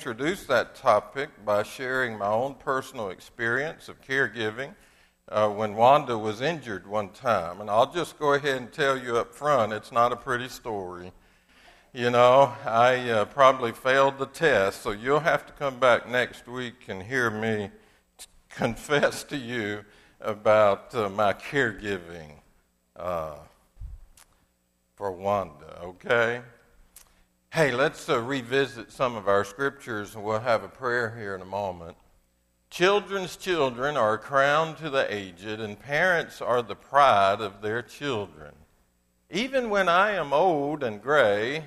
introduce that topic by sharing my own personal experience of caregiving uh, when Wanda was injured one time. And I'll just go ahead and tell you up front it's not a pretty story. You know, I uh, probably failed the test, so you'll have to come back next week and hear me t- confess to you about uh, my caregiving uh, for Wanda, okay? Hey, let's uh, revisit some of our scriptures, and we'll have a prayer here in a moment. Children's children are a crown to the aged, and parents are the pride of their children. Even when I am old and gray,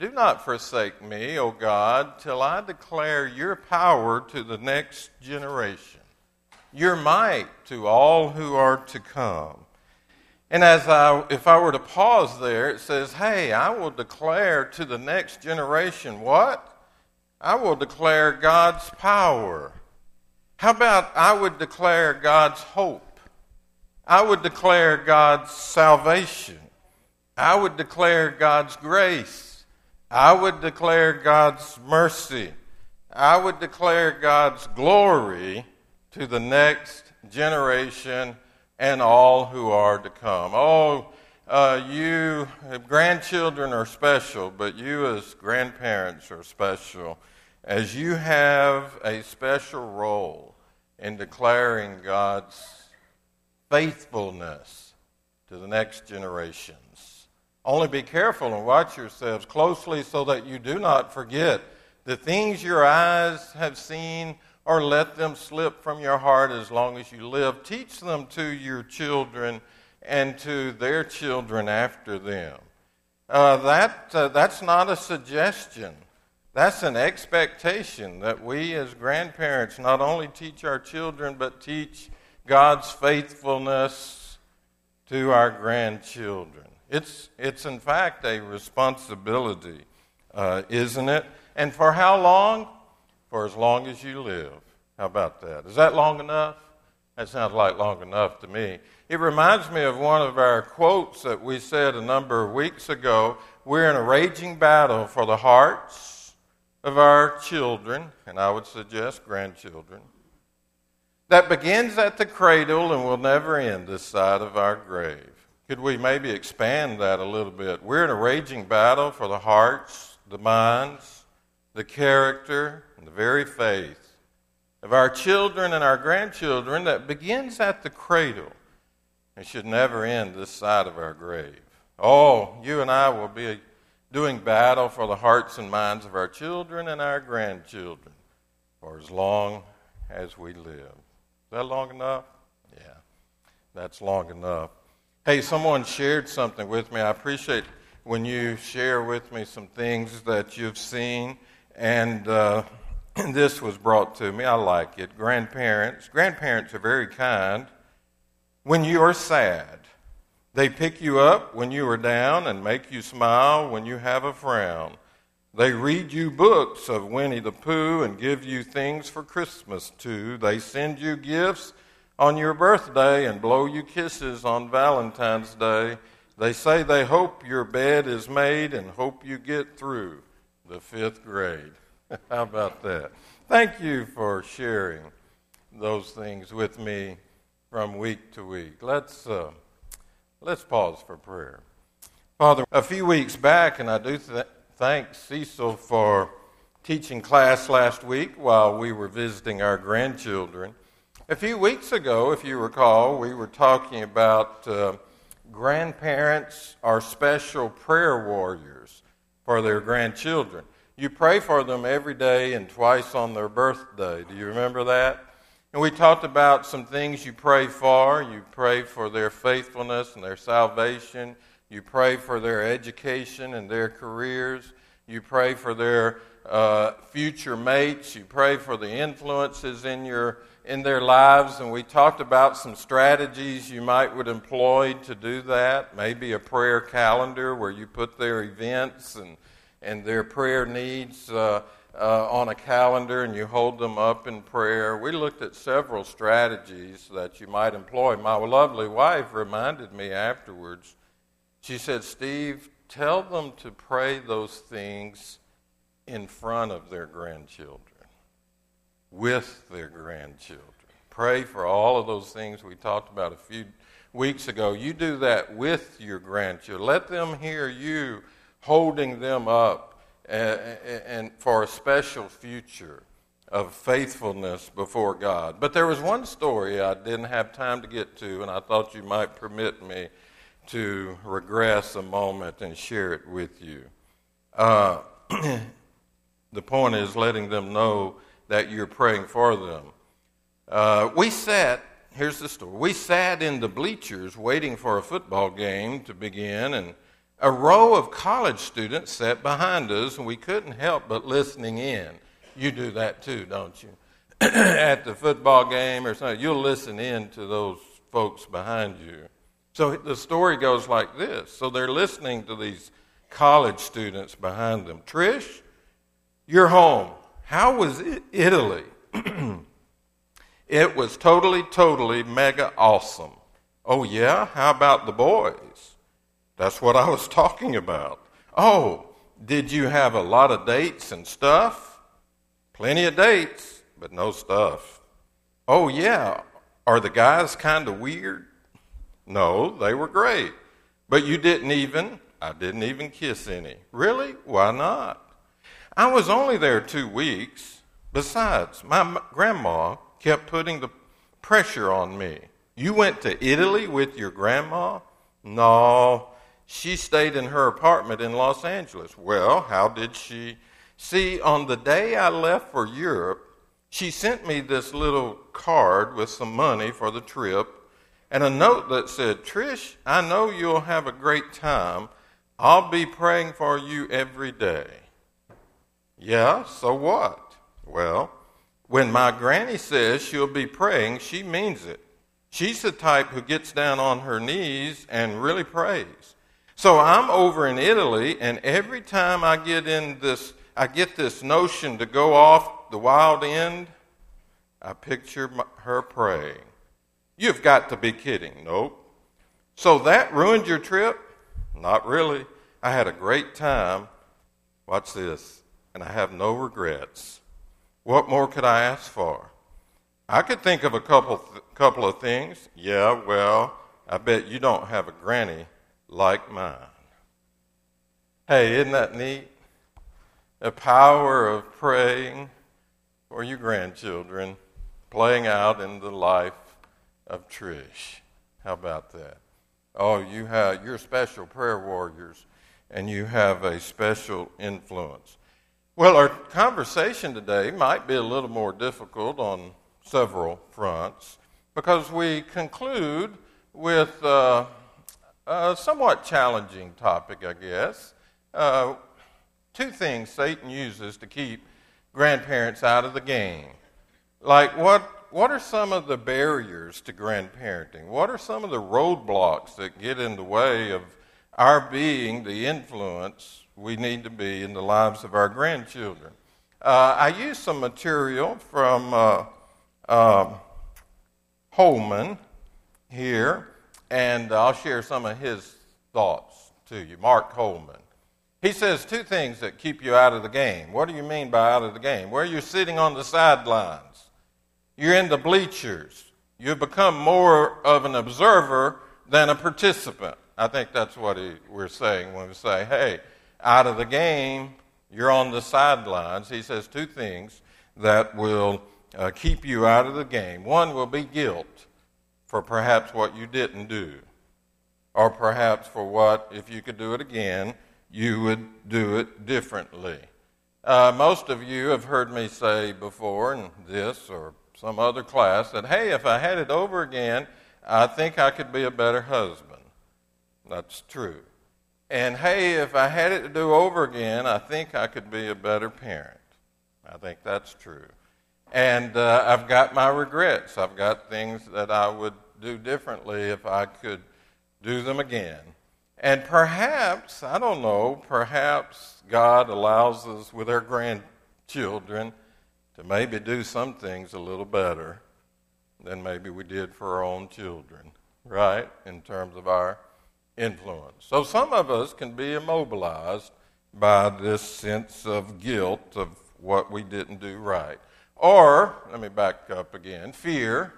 do not forsake me, O God, till I declare your power to the next generation, your might to all who are to come. And as I, if I were to pause there, it says, Hey, I will declare to the next generation what? I will declare God's power. How about I would declare God's hope? I would declare God's salvation. I would declare God's grace. I would declare God's mercy. I would declare God's glory to the next generation and all who are to come. Oh, uh, you grandchildren are special, but you as grandparents are special, as you have a special role in declaring God's faithfulness to the next generations. Only be careful and watch yourselves closely so that you do not forget the things your eyes have seen or let them slip from your heart as long as you live. Teach them to your children and to their children after them. Uh, that, uh, that's not a suggestion. That's an expectation that we as grandparents not only teach our children, but teach God's faithfulness to our grandchildren. It's, it's in fact a responsibility, uh, isn't it? And for how long? For as long as you live. How about that? Is that long enough? That sounds like long enough to me. It reminds me of one of our quotes that we said a number of weeks ago. We're in a raging battle for the hearts of our children, and I would suggest grandchildren, that begins at the cradle and will never end this side of our grave. Could we maybe expand that a little bit? We're in a raging battle for the hearts, the minds, the character, and the very faith of our children and our grandchildren that begins at the cradle and should never end this side of our grave. Oh, you and I will be doing battle for the hearts and minds of our children and our grandchildren for as long as we live. Is that long enough? Yeah, that's long enough. Hey, someone shared something with me. I appreciate when you share with me some things that you've seen. And uh, this was brought to me. I like it. Grandparents. Grandparents are very kind. When you are sad, they pick you up when you are down and make you smile when you have a frown. They read you books of Winnie the Pooh and give you things for Christmas too. They send you gifts on your birthday and blow you kisses on Valentine's Day. They say they hope your bed is made and hope you get through the fifth grade. How about that? Thank you for sharing those things with me from week to week. Let's, uh, let's pause for prayer. Father, a few weeks back, and I do th- thank Cecil for teaching class last week while we were visiting our grandchildren. A few weeks ago, if you recall, we were talking about uh, grandparents are special prayer warriors for their grandchildren. You pray for them every day and twice on their birthday. Do you remember that? And we talked about some things you pray for. You pray for their faithfulness and their salvation. You pray for their education and their careers. You pray for their uh, future mates. You pray for the influences in your in their lives. And we talked about some strategies you might would employ to do that. Maybe a prayer calendar where you put their events and and their prayer needs uh, uh, on a calendar and you hold them up in prayer. We looked at several strategies that you might employ. My lovely wife reminded me afterwards. She said, Steve, tell them to pray those things in front of their grandchildren, with their grandchildren. Pray for all of those things we talked about a few weeks ago. You do that with your grandchildren. Let them hear you holding them up and, and for a special future of faithfulness before God. But there was one story I didn't have time to get to, and I thought you might permit me to regress a moment and share it with you. Uh, the point is letting them know that you're praying for them. Uh, we sat, here's the story. We sat in the bleachers waiting for a football game to begin, and a row of college students sat behind us, and we couldn't help but listening in. You do that too, don't you? At the football game or something, you'll listen in to those folks behind you. So the story goes like this. So they're listening to these college students behind them. Trish, you're home. How was it, Italy? it was totally, totally mega awesome. Oh, yeah? How about the boys? That's what I was talking about. Oh, did you have a lot of dates and stuff? Plenty of dates, but no stuff. Oh, yeah. Are the guys kind of weird? No, they were great. But you didn't even, I didn't even kiss any. Really? Why not? I was only there two weeks. Besides, my grandma kept putting the pressure on me. You went to Italy with your grandma? No, she stayed in her apartment in Los Angeles. Well, how did she See, on the day I left for Europe, she sent me this little card with some money for the trip and a note that said, Trish, I know you'll have a great time. I'll be praying for you every day. Yeah, so what? Well, when my granny says she'll be praying, she means it. She's the type who gets down on her knees and really prays. So I'm over in Italy, and every time I get in this I get this notion to go off the wild end, I picture her praying. You've got to be kidding. Nope. So that ruined your trip? Not really. I had a great time. Watch this. And I have no regrets. What more could I ask for? I could think of a couple, th- couple of things. Yeah, well, I bet you don't have a granny like mine. Hey, isn't that neat? the power of praying for your grandchildren playing out in the life of Trish. How about that? Oh, you have you're special prayer warriors and you have a special influence. Well, our conversation today might be a little more difficult on several fronts because we conclude with uh, a somewhat challenging topic, I guess. Uh, two things Satan uses to keep grandparents out of the game. Like, what, what are some of the barriers to grandparenting? What are some of the roadblocks that get in the way of our being the influence we need to be in the lives of our grandchildren? Uh, I used some material from uh, uh, Holmen here, and I'll share some of his thoughts to you. Mark Holmen. He says two things that keep you out of the game. What do you mean by out of the game? Where you're sitting on the sidelines, you're in the bleachers, you become more of an observer than a participant. I think that's what he, we're saying when we say, hey, out of the game, you're on the sidelines. He says two things that will uh, keep you out of the game. One will be guilt for perhaps what you didn't do, or perhaps for what, if you could do it again, you would do it differently. Uh, most of you have heard me say before in this or some other class that, hey, if I had it over again, I think I could be a better husband. That's true. And hey, if I had it to do over again, I think I could be a better parent. I think that's true. And uh, I've got my regrets. I've got things that I would do differently if I could do them again. And perhaps, I don't know, perhaps God allows us with our grandchildren to maybe do some things a little better than maybe we did for our own children, right? In terms of our influence. So some of us can be immobilized by this sense of guilt of what we didn't do right. Or, let me back up again fear.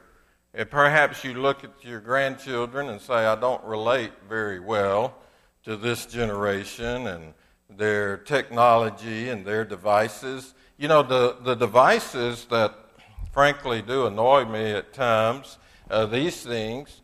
And perhaps you look at your grandchildren and say, I don't relate very well to this generation and their technology and their devices. You know, the, the devices that frankly do annoy me at times, uh, these things,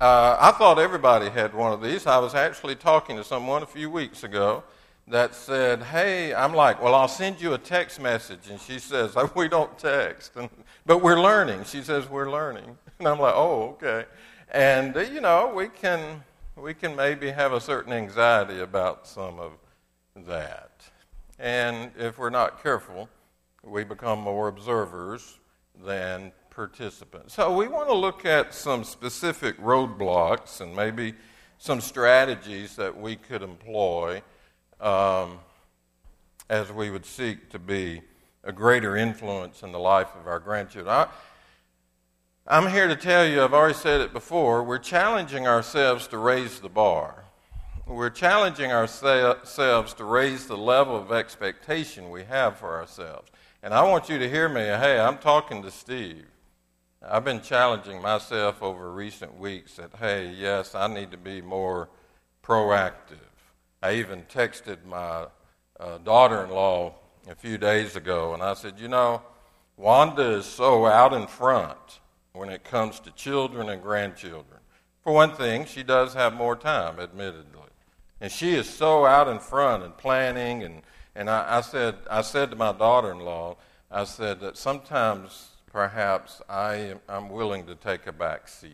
uh, I thought everybody had one of these. I was actually talking to someone a few weeks ago that said, Hey, I'm like, Well, I'll send you a text message. And she says, We don't text. And, but we're learning. She says, We're learning. And I'm like, Oh, okay. And, uh, you know, we can, we can maybe have a certain anxiety about some of that. And if we're not careful, we become more observers than participants. So we want to look at some specific roadblocks and maybe some strategies that we could employ um, as we would seek to be a greater influence in the life of our grandchildren. I, I'm here to tell you, I've already said it before, we're challenging ourselves to raise the bar. We're challenging ourselves to raise the level of expectation we have for ourselves. And I want you to hear me. Hey, I'm talking to Steve. I've been challenging myself over recent weeks that, hey, yes, I need to be more proactive. I even texted my uh, daughter in law a few days ago, and I said, you know, Wanda is so out in front when it comes to children and grandchildren. For one thing, she does have more time, admittedly. And she is so out in front and planning. And, and I, I said, I said to my daughter in law, I said that sometimes perhaps I am, I'm willing to take a back seat.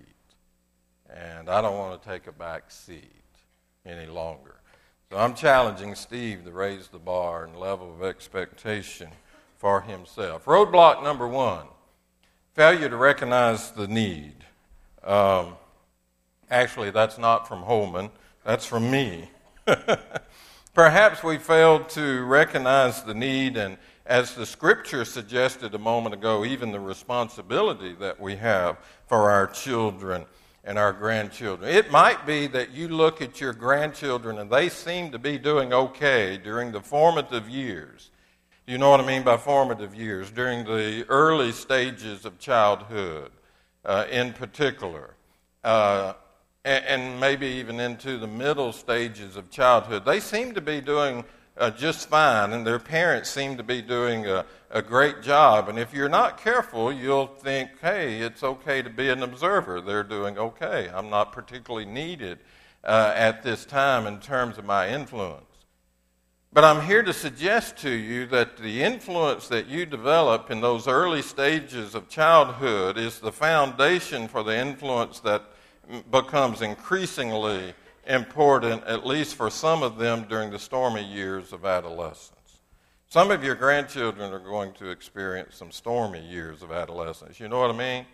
And I don't want to take a back seat any longer. So I'm challenging Steve to raise the bar and level of expectation for himself. Roadblock number one failure to recognize the need. Um, actually, that's not from Holmen, that's from me. Perhaps we failed to recognize the need and as the scripture suggested a moment ago, even the responsibility that we have for our children and our grandchildren. It might be that you look at your grandchildren and they seem to be doing okay during the formative years. You know what I mean by formative years? During the early stages of childhood, uh, in particular, uh, and, and maybe even into the middle stages of childhood. They seem to be doing uh, just fine, and their parents seem to be doing a, a great job. And if you're not careful, you'll think, hey, it's okay to be an observer. They're doing okay. I'm not particularly needed uh, at this time in terms of my influence. But I'm here to suggest to you that the influence that you develop in those early stages of childhood is the foundation for the influence that becomes increasingly important, at least for some of them, during the stormy years of adolescence. Some of your grandchildren are going to experience some stormy years of adolescence. You know what I mean?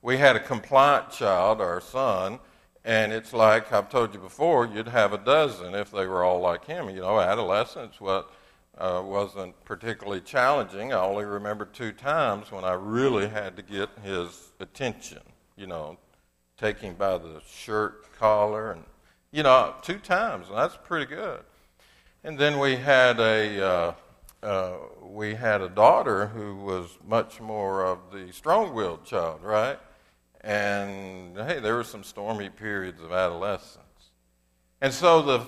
We had a compliant child, our son, and it's like I've told you before, you'd have a dozen if they were all like him. You know, adolescence what, uh, wasn't particularly challenging. I only remember two times when I really had to get his attention, you know, take him by the shirt collar and you know, two times, that's pretty good. And then we had a uh, uh, we had a daughter who was much more of the strong-willed child, right? And hey, there were some stormy periods of adolescence, and so the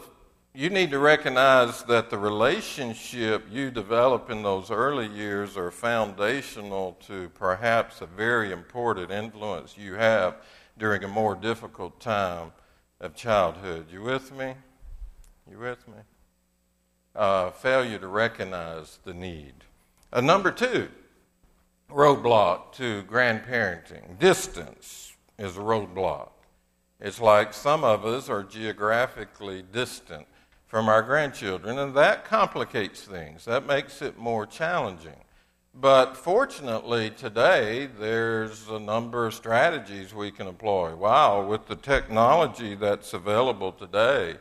you need to recognize that the relationship you develop in those early years are foundational to perhaps a very important influence you have during a more difficult time of childhood. You with me? You with me? Uh, failure to recognize the need. Uh, number two, roadblock to grandparenting. Distance is a roadblock. It's like some of us are geographically distant from our grandchildren, and that complicates things. That makes it more challenging. But fortunately, today, there's a number of strategies we can employ. Wow, with the technology that's available today,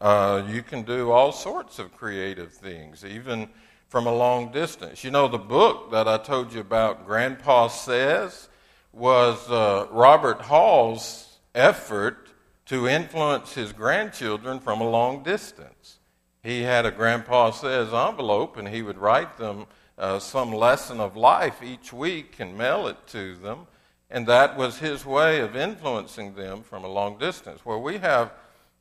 uh, you can do all sorts of creative things, even from a long distance. You know, the book that I told you about, Grandpa Says, was uh, Robert Hall's effort to influence his grandchildren from a long distance. he had a Grandpa Says envelope, and he would write them uh, some lesson of life each week and mail it to them. And that was his way of influencing them from a long distance. Where we have,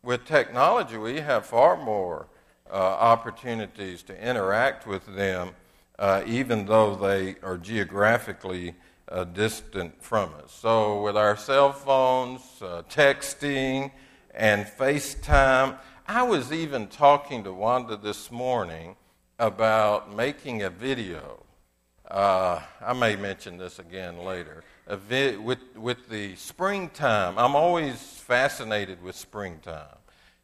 with technology, we have far more uh, opportunities to interact with them, uh, even though they are geographically uh, distant from us. So, with our cell phones, uh, texting, and FaceTime, I was even talking to Wanda this morning about making a video. Uh, I may mention this again later. Vi- with, with the springtime, I'm always fascinated with springtime.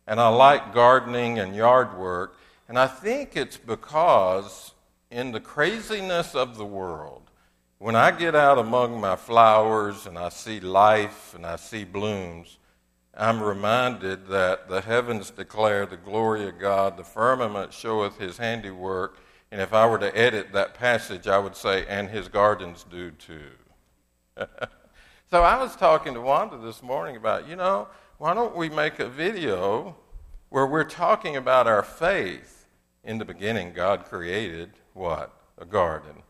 And I like gardening and yard work. And I think it's because, in the craziness of the world, when I get out among my flowers and I see life and I see blooms, I'm reminded that the heavens declare the glory of God, the firmament showeth his handiwork. And if I were to edit that passage, I would say, and his gardens do too. so I was talking to Wanda this morning about, you know, why don't we make a video where we're talking about our faith? In the beginning, God created what? A garden.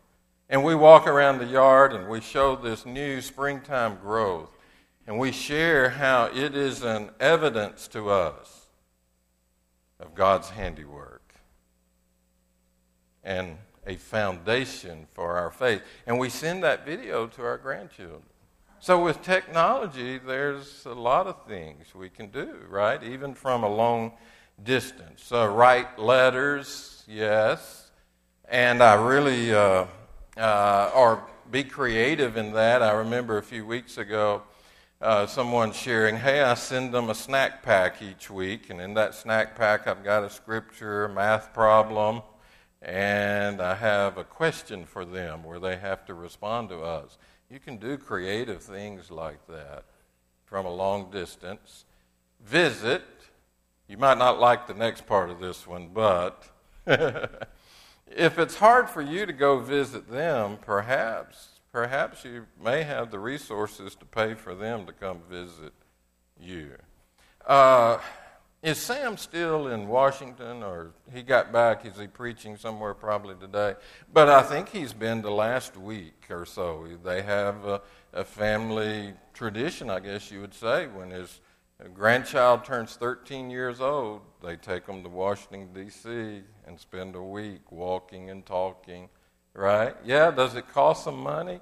And we walk around the yard and we show this new springtime growth. And we share how it is an evidence to us of God's handiwork and a foundation for our faith. And we send that video to our grandchildren. So, with technology, there's a lot of things we can do, right? Even from a long distance. Write letters, yes. And I really, uh, uh, or be creative in that. I remember a few weeks ago uh, someone sharing, hey, I send them a snack pack each week, and in that snack pack, I've got a scripture, a math problem, and I have a question for them where they have to respond to us. You can do creative things like that from a long distance. Visit. You might not like the next part of this one, but if it's hard for you to go visit them, perhaps perhaps you may have the resources to pay for them to come visit you. Uh, is Sam still in Washington, or he got back? Is he preaching somewhere probably today? But I think he's been the last week or so. They have a, a family tradition, I guess you would say, when his grandchild turns 13 years old, they take them to Washington, D.C., and spend a week walking and talking, right? Yeah, does it cost some money?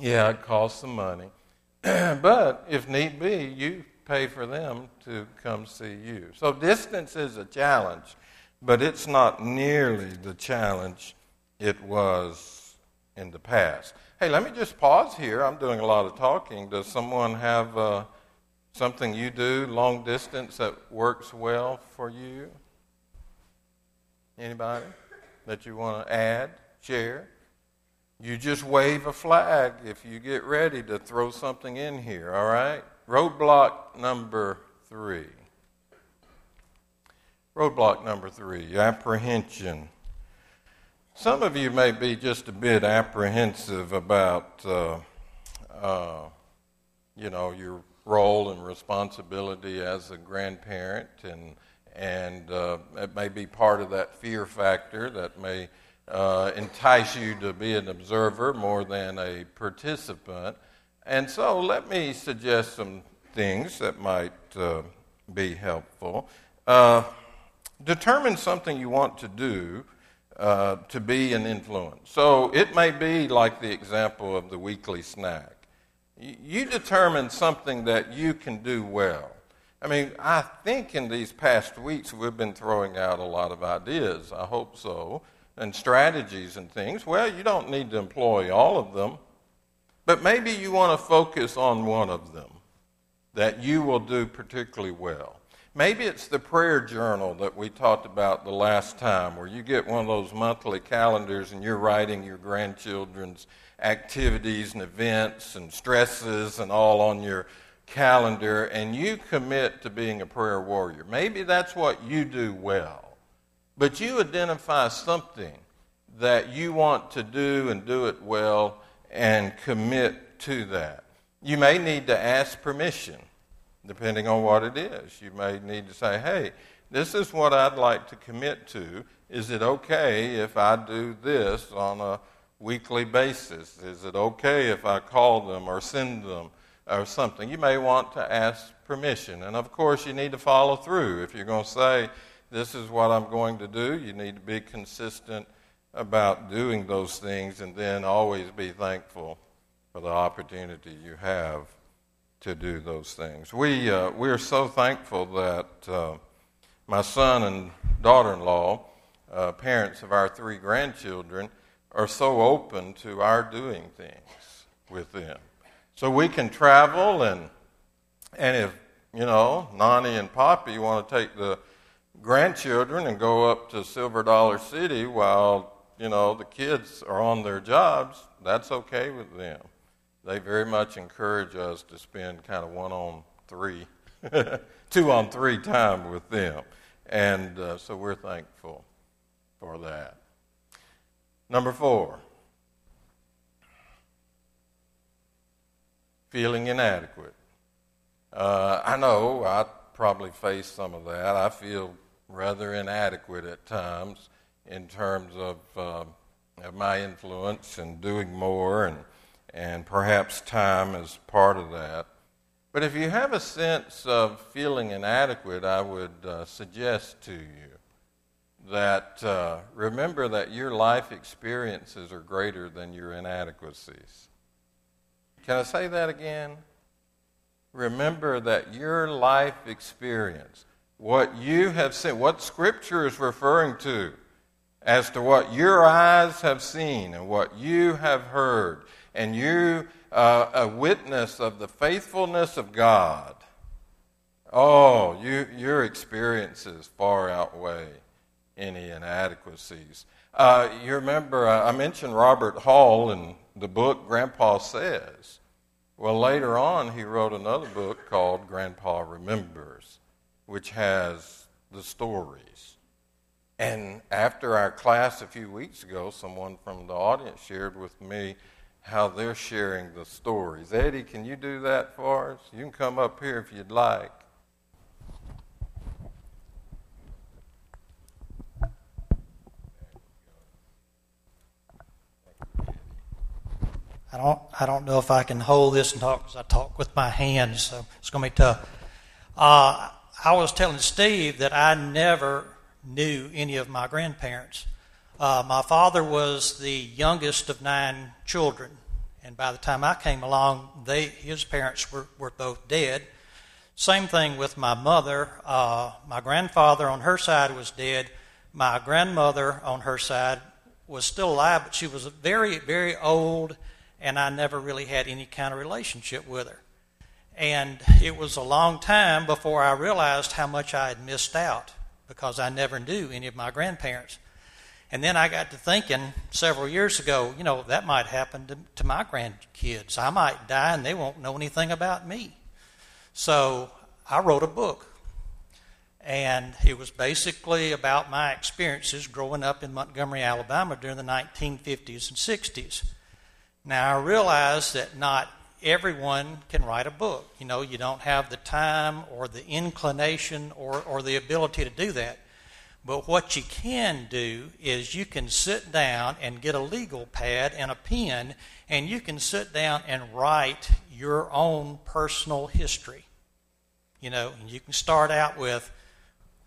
Yeah, it costs some money. but if need be, you pay for them to come see you. So distance is a challenge, but it's not nearly the challenge it was in the past. Hey, let me just pause here. I'm doing a lot of talking. Does someone have uh, something you do long distance that works well for you? Anybody that you want to add, share? You just wave a flag if you get ready to throw something in here, all right? Roadblock number three. Roadblock number three apprehension. Some of you may be just a bit apprehensive about, uh, uh, you know, your role and responsibility as a grandparent, and and uh, it may be part of that fear factor that may uh, entice you to be an observer more than a participant. And so let me suggest some things that might uh, be helpful. Uh, determine something you want to do uh, to be an influence. So it may be like the example of the weekly snack. You determine something that you can do well. I mean, I think in these past weeks we've been throwing out a lot of ideas. I hope so and strategies and things. Well, you don't need to employ all of them, but maybe you want to focus on one of them that you will do particularly well. Maybe it's the prayer journal that we talked about the last time, where you get one of those monthly calendars and you're writing your grandchildren's activities and events and stresses and all on your calendar, and you commit to being a prayer warrior. Maybe that's what you do well. But you identify something that you want to do and do it well and commit to that. You may need to ask permission, depending on what it is. You may need to say, hey, this is what I'd like to commit to. Is it okay if I do this on a weekly basis? Is it okay if I call them or send them or something? You may want to ask permission. And of course, you need to follow through. If you're going to say, this is what I'm going to do, you need to be consistent about doing those things and then always be thankful for the opportunity you have to do those things. We, uh, we are so thankful that uh, my son and daughter in law, uh, parents of our three grandchildren, are so open to our doing things with them. So we can travel, and, and if, you know, Nani and Poppy want to take the grandchildren and go up to Silver Dollar City while, you know, the kids are on their jobs, that's okay with them. They very much encourage us to spend kind of one on three, two on three time with them. And uh, so we're thankful for that. Number four, feeling inadequate. Uh, I know I probably face some of that. I feel rather inadequate at times in terms of, uh, of my influence and doing more, and, and perhaps time is part of that. But if you have a sense of feeling inadequate, I would uh, suggest to you that uh, remember that your life experiences are greater than your inadequacies. Can I say that again? Remember that your life experience, what you have seen, what Scripture is referring to, as to what your eyes have seen and what you have heard, and you uh, a witness of the faithfulness of God. Oh, you, your experiences far outweigh any inadequacies. Uh, you remember, uh, I mentioned Robert Hall in the book Grandpa Says. Well, later on, he wrote another book called Grandpa Remembers, which has the stories. And after our class a few weeks ago, someone from the audience shared with me how they're sharing the stories. Eddie, can you do that for us? You can come up here if you'd like. I don't, I don't know if I can hold this and talk because I talk with my hands, so it's going to be tough. Uh, I was telling Steve that I never knew any of my grandparents. Uh, my father was the youngest of nine children, and by the time I came along, they, his parents were, were both dead. Same thing with my mother. Uh, my grandfather on her side was dead. My grandmother on her side was still alive, but she was very, very old, and I never really had any kind of relationship with her. And it was a long time before I realized how much I had missed out because I never knew any of my grandparents. And then I got to thinking several years ago, you know, that might happen to, to my grandkids. I might die and they won't know anything about me. So I wrote a book. And it was basically about my experiences growing up in Montgomery, Alabama during the 1950s and 60s. Now, I realize that not everyone can write a book. You know, you don't have the time or the inclination or, or the ability to do that. But what you can do is you can sit down and get a legal pad and a pen, and you can sit down and write your own personal history. You know, and you can start out with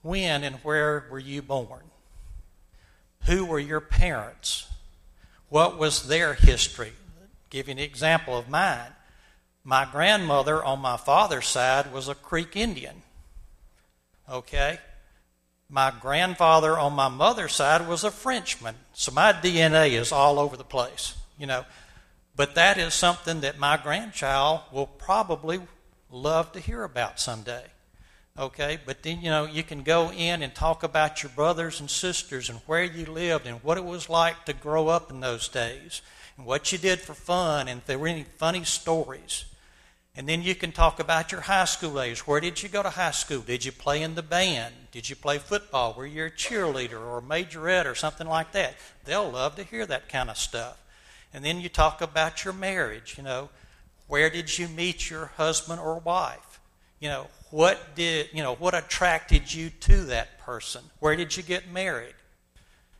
when and where were you born? Who were your parents? What was their history? Give you an example of mine. My grandmother on my father's side was a Creek Indian. Okay? My grandfather on my mother's side was a Frenchman, so my DNA is all over the place, you know. But that is something that my grandchild will probably love to hear about someday. Okay, but then you know you can go in and talk about your brothers and sisters and where you lived and what it was like to grow up in those days and what you did for fun and if there were any funny stories. And then you can talk about your high school days. Where did you go to high school? Did you play in the band? Did you play football? Were you a cheerleader or a majorette or something like that? They'll love to hear that kind of stuff. And then you talk about your marriage. You know, where did you meet your husband or wife? You know, what did you know what attracted you to that person where did you get married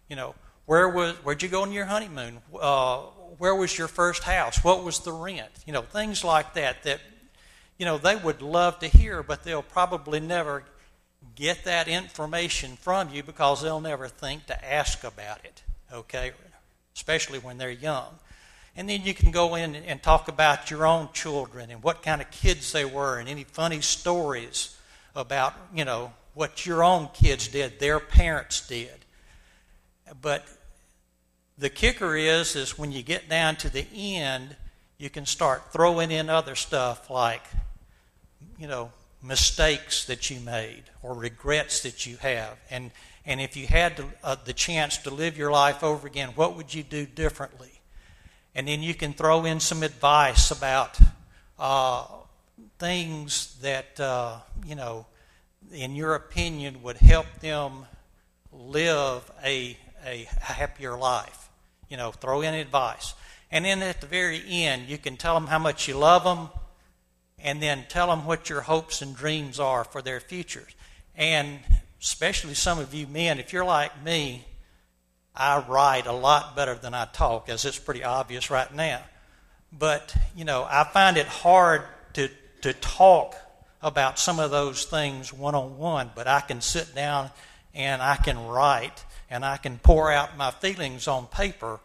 you know where was where'd you go on your honeymoon uh, where was your first house? What was the rent? You know things like that that you know they would love to hear but they'll probably never get that information from you because they'll never think to ask about it okay? Especially when they're young. And then you can go in and talk about your own children and what kind of kids they were and any funny stories about, you know, what your own kids did, their parents did. But the kicker is is when you get down to the end, you can start throwing in other stuff like, you know, mistakes that you made or regrets that you have. And, and if you had to, uh, the chance to live your life over again, what would you do differently? And then you can throw in some advice about uh, things that, uh, you know, in your opinion, would help them live a, a happier life. You know, throw in advice. And then at the very end, you can tell them how much you love them and then tell them what your hopes and dreams are for their futures. And especially some of you men, if you're like me, I write a lot better than I talk, as it's pretty obvious right now. But, you know, I find it hard to, to talk about some of those things one on one, but I can sit down and I can write and I can pour out my feelings on paper,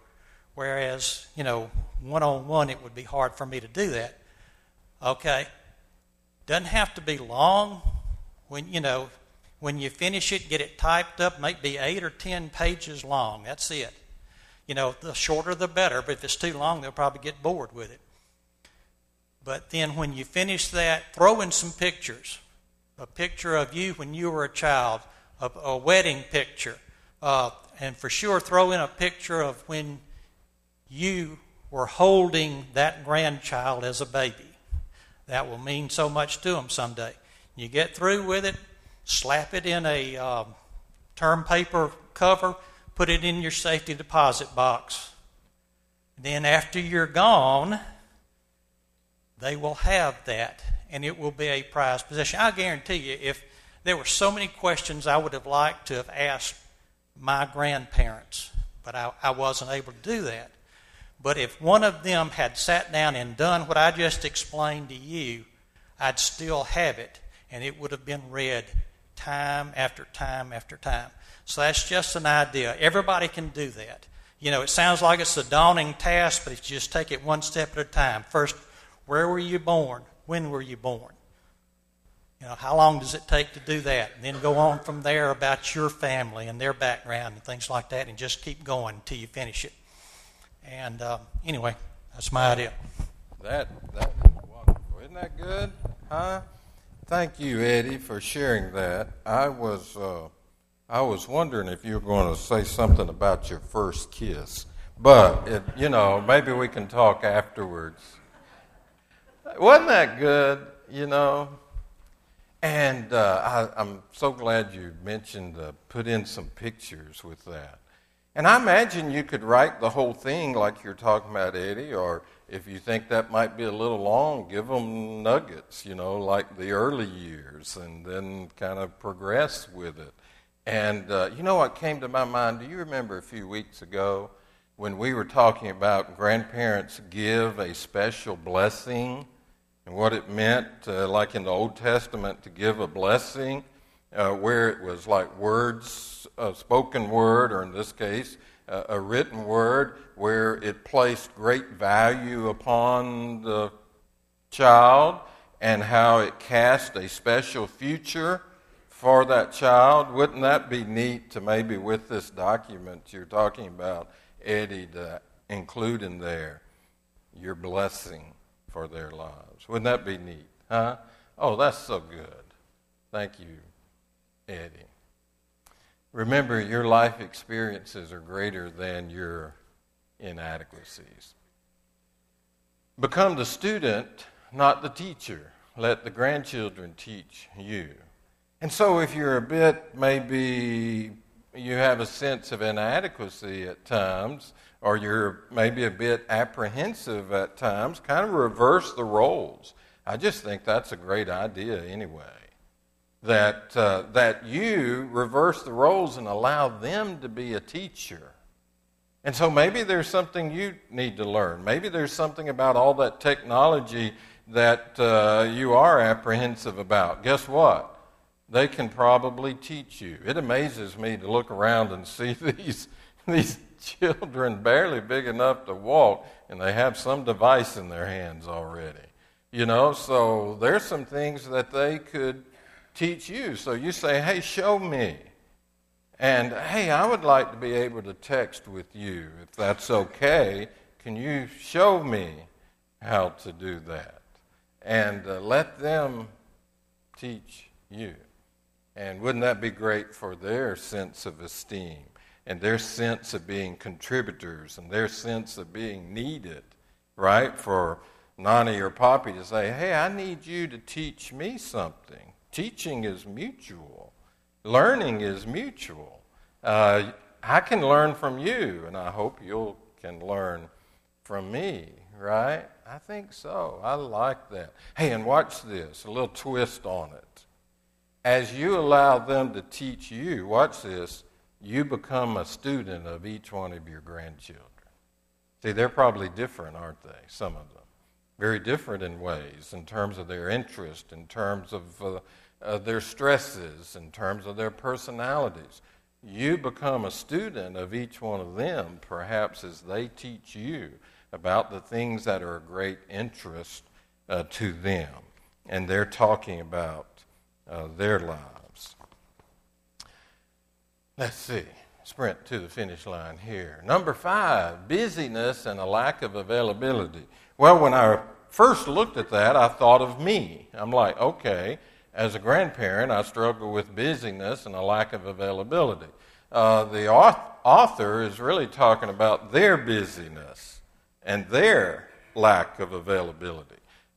whereas, you know, one on one it would be hard for me to do that. Okay? Doesn't have to be long. When, you know, when you finish it, get it typed up, might be eight or ten pages long. That's it. You know, the shorter the better, but if it's too long, they'll probably get bored with it. But then when you finish that, throw in some pictures. A picture of you when you were a child, a, a wedding picture, uh, and for sure throw in a picture of when you were holding that grandchild as a baby. That will mean so much to them someday. You get through with it, slap it in a uh, term paper cover, put it in your safety deposit box. Then, after you're gone, they will have that, and it will be a prized possession. I guarantee you, if there were so many questions I would have liked to have asked my grandparents, but I, I wasn't able to do that. But if one of them had sat down and done what I just explained to you, I'd still have it, and it would have been read time after time after time. So that's just an idea. Everybody can do that. You know, it sounds like it's a daunting task, but if you just take it one step at a time. First, where were you born? When were you born? You know, how long does it take to do that? And then go on from there about your family and their background and things like that, and just keep going until you finish it. And um, anyway, that's my idea. That that. Isn't that good? Huh? Thank you, Eddie, for sharing that. I was uh, I was wondering if you were going to say something about your first kiss, but it, you know maybe we can talk afterwards. Wasn't that good? You know. And uh, I, am so glad you mentioned uh, put in some pictures with that. And I imagine you could write the whole thing like you're talking about, Eddie, or if you think that might be a little long, give them nuggets, you know, like the early years, and then kind of progress with it. And uh, you know what came to my mind? Do you remember a few weeks ago when we were talking about grandparents give a special blessing and what it meant, uh, like in the Old Testament, to give a blessing, uh, where it was like words, a spoken word, or in this case, a written word where it placed great value upon the child and how it cast a special future for that child. Wouldn't that be neat to maybe with this document you're talking about, Eddie, to include in there your blessing for their lives? Wouldn't that be neat? Huh? Oh, that's so good. Thank you, Eddie. Remember, your life experiences are greater than your inadequacies. Become the student, not the teacher. Let the grandchildren teach you. And so, if you're a bit, maybe you have a sense of inadequacy at times, or you're maybe a bit apprehensive at times, kind of reverse the roles. I just think that's a great idea anyway. that, uh, that you reverse the roles and allow them to be a teacher. And so maybe there's something you need to learn. Maybe there's something about all that technology that uh, you are apprehensive about. Guess what? They can probably teach you. It amazes me to look around and see these, these children barely big enough to walk, and they have some device in their hands already. You know, so there's some things that they could teach you. So you say, hey, show me. And hey, I would like to be able to text with you if that's okay. Can you show me how to do that? And uh, let them teach you. And wouldn't that be great for their sense of esteem and their sense of being contributors and their sense of being needed, right? For Nani or Poppy to say, hey, I need you to teach me something. Teaching is mutual, learning is mutual. Uh, I can learn from you, and I hope you can learn from me, right? I think so. I like that. Hey, and watch this a little twist on it. As you allow them to teach you, watch this, you become a student of each one of your grandchildren. See, they're probably different, aren't they? Some of them very different in ways in terms of their interest, in terms of uh, uh, their stresses, in terms of their personalities. You become a student of each one of them, perhaps as they teach you about the things that are of great interest uh, to them. And they're talking about uh, their lives. Let's see. Sprint to the finish line here. Number five, busyness and a lack of availability. Well, when I first looked at that, I thought of me. I'm like, okay, as a grandparent, I struggle with busyness and a lack of availability. Uh, the author is really talking about their busyness and their lack of availability.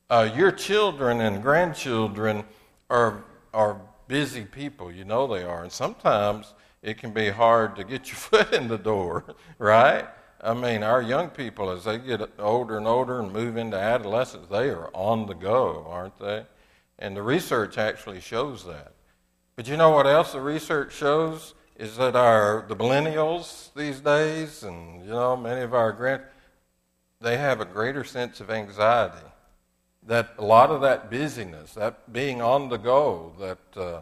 Uh, your children and grandchildren are, are busy people. You know they are. And sometimes it can be hard to get your foot in the door, right? I mean, our young people, as they get older and older and move into adolescence, they are on the go, aren't they? And the research actually shows that. But you know what else the research shows? Is that our the millennials these days, and you know many of our grand, they have a greater sense of anxiety. That a lot of that busyness, that being on the go, that uh,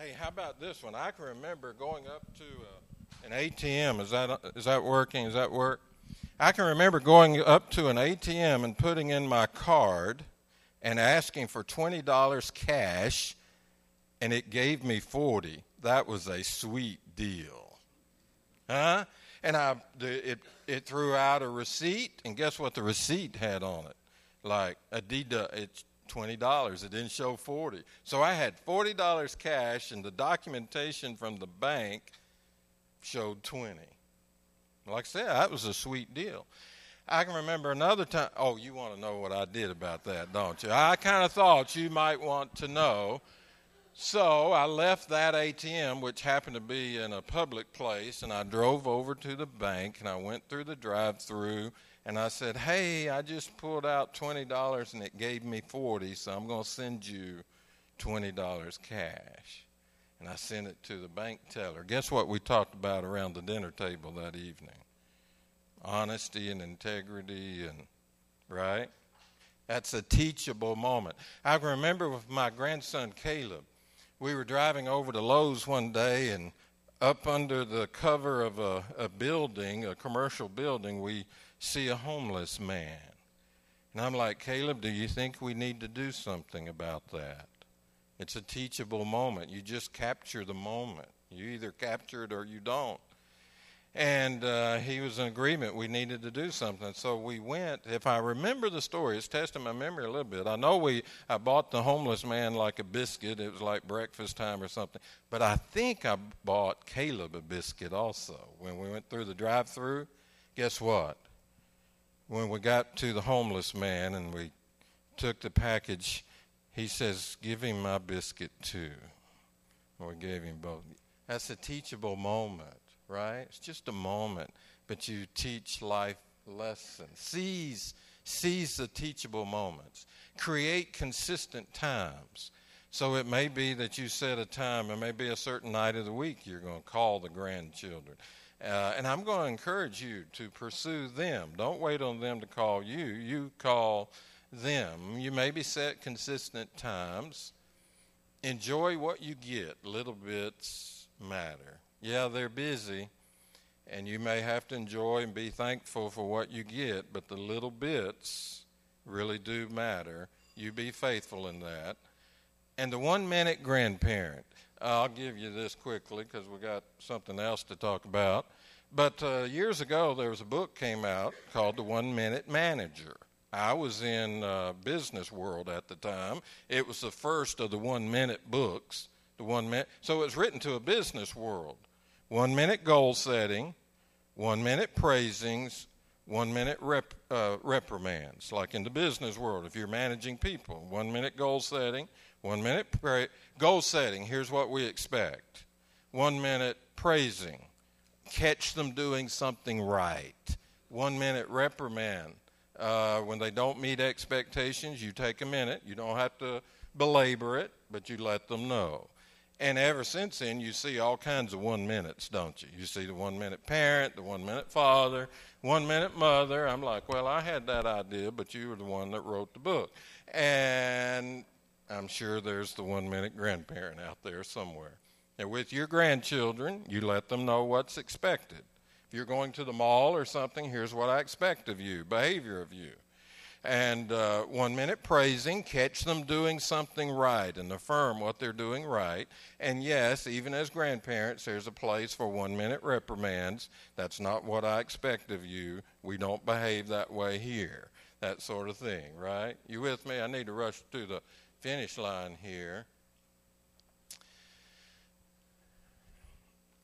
Hey, how about this one? I can remember going up to uh, an ATM. Is that is that working? Is that work? I can remember going up to an ATM and putting in my card and asking for twenty dollars cash, and it gave me forty. That was a sweet deal, huh? And I it it threw out a receipt, and guess what? The receipt had on it, like a. It's $20. It didn't show 40. So I had $40 cash and the documentation from the bank showed 20. Like I said, that was a sweet deal. I can remember another time. Oh, you want to know what I did about that, don't you? I kind of thought you might want to know. So I left that ATM, which happened to be in a public place, and I drove over to the bank and I went through the drive through and I said, Hey, I just pulled out $20 and it gave me 40 so I'm going to send you $20 cash. And I sent it to the bank teller. Guess what we talked about around the dinner table that evening? Honesty and integrity, and right? That's a teachable moment. I remember with my grandson Caleb, we were driving over to Lowe's one day, and up under the cover of a, a building, a commercial building, we see a homeless man. And I'm like, Caleb, do you think we need to do something about that? It's a teachable moment. You just capture the moment. You either capture it or you don't. And uh, he was in agreement we needed to do something. So we went. If I remember the story, it's testing my memory a little bit. I know we I bought the homeless man like a biscuit. It was like breakfast time or something. But I think I bought Caleb a biscuit also. When we went through the drive through, guess what? When we got to the homeless man and we took the package, he says, Give him my biscuit too. And we gave him both. That's a teachable moment right? It's just a moment, but you teach life lessons. Seize, seize the teachable moments. Create consistent times. So it may be that you set a time, it may be a certain night of the week you're going to call the grandchildren. Uh, and I'm going to encourage you to pursue them. Don't wait on them to call you. You call them. You maybe set consistent times. Enjoy what you get. Little bits matter. Yeah, they're busy, and you may have to enjoy and be thankful for what you get, but the little bits really do matter. You be faithful in that. And the one minute grandparent, I'll give you this quickly because we got something else to talk about. But uh, years ago, there was a book came out called The One Minute Manager. I was in uh, business world at the time. It was the first of the one minute books. The one minute, so it was written to a business world one minute goal setting, one minute praisings, one minute rep, uh, reprimands. Like in the business world, if you're managing people, one minute goal setting, one minute pra- goal setting. Here's what we expect. One minute praising, catch them doing something right. One minute reprimand. Uh, when they don't meet expectations, you take a minute. You don't have to belabor it, but you let them know. And ever since then, you see all kinds of one minutes, don't you? You see the one minute parent, the one minute father, one minute mother. I'm like, well, I had that idea, but you were the one that wrote the book. And I'm sure there's the one minute grandparent out there somewhere. And with your grandchildren, you let them know what's expected. If you're going to the mall or something, here's what I expect of you, behavior of you and uh, one minute praising, catch them doing something right and affirm what they're doing right. And yes, even as grandparents, there's a place for one minute reprimands. That's not what I expect of you. We don't behave that way here. That sort of thing, right? You with me? I need to rush to the finish line here.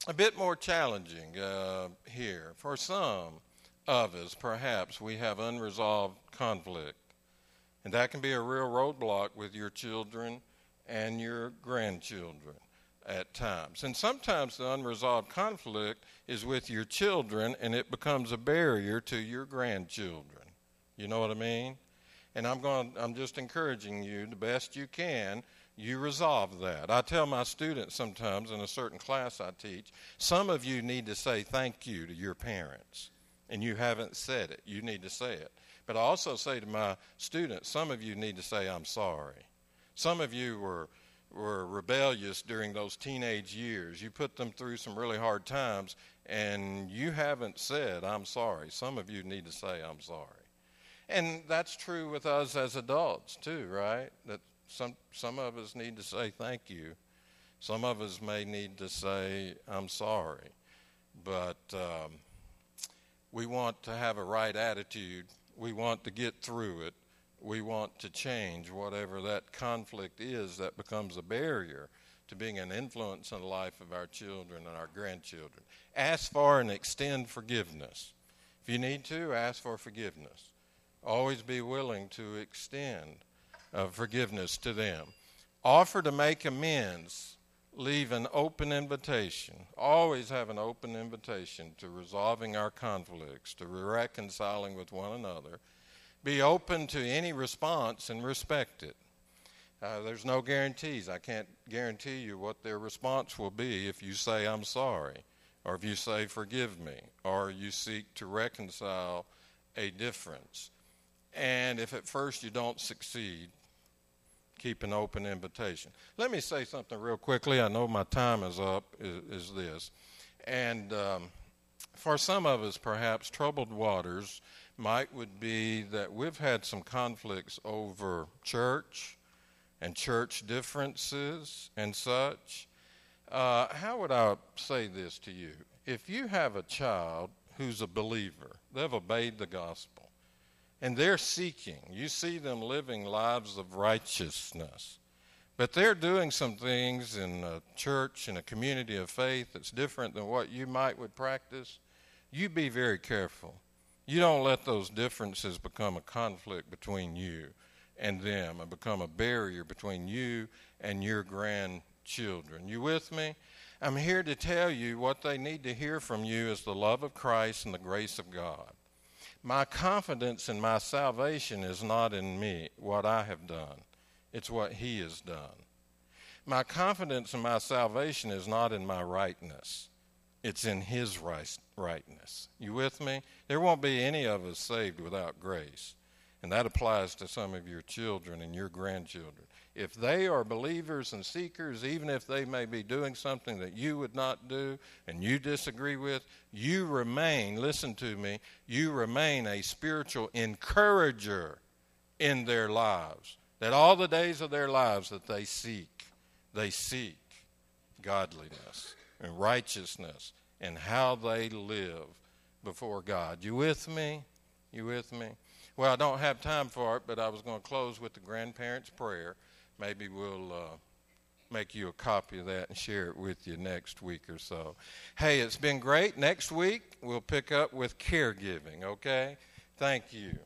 A bit more challenging uh, here for some of us, perhaps, we have unresolved conflict. And that can be a real roadblock with your children and your grandchildren at times. And sometimes the unresolved conflict is with your children and it becomes a barrier to your grandchildren. You know what I mean? And I'm going I'm just encouraging you the best you can, you resolve that. I tell my students sometimes in a certain class I teach, some of you need to say thank you to your parents and you haven't said it. You need to say it. But I also say to my students, some of you need to say, I'm sorry. Some of you were, were rebellious during those teenage years. You put them through some really hard times, and you haven't said, I'm sorry. Some of you need to say, I'm sorry. And that's true with us as adults, too, right? That some, some of us need to say thank you. Some of us may need to say, I'm sorry. But. Um, we want to have a right attitude. We want to get through it. We want to change whatever that conflict is that becomes a barrier to being an influence in the life of our children and our grandchildren. Ask for and extend forgiveness. If you need to, ask for forgiveness. Always be willing to extend uh, forgiveness to them. Offer to make amends leave an open invitation, always have an open invitation to resolving our conflicts, to reconciling with one another. Be open to any response and respect it. Uh, there's no guarantees. I can't guarantee you what their response will be if you say, I'm sorry, or if you say, forgive me, or you seek to reconcile a difference. And if at first you don't succeed, keep an open invitation. Let me say something real quickly. I know my time is up, is, is this. And um, for some of us, perhaps, troubled waters might would be that we've had some conflicts over church and church differences and such. Uh, how would I say this to you? If you have a child who's a believer, they've obeyed the gospel, and they're seeking, you see them living lives of righteousness, but they're doing some things in a church, in a community of faith that's different than what you might would practice, you be very careful. You don't let those differences become a conflict between you and them and become a barrier between you and your grandchildren. You with me? I'm here to tell you what they need to hear from you is the love of Christ and the grace of God. My confidence in my salvation is not in me, what I have done, it's what He has done. My confidence in my salvation is not in my rightness, it's in His right, rightness. You with me? There won't be any of us saved without grace. And that applies to some of your children and your grandchildren. If they are believers and seekers, even if they may be doing something that you would not do and you disagree with, you remain, listen to me, you remain a spiritual encourager in their lives. That all the days of their lives that they seek, they seek godliness and righteousness and how they live before God. You with me? You with me? Well, I don't have time for it, but I was going to close with the grandparents' prayer. Maybe we'll uh, make you a copy of that and share it with you next week or so. Hey, it's been great. Next week, we'll pick up with caregiving, okay? Thank you.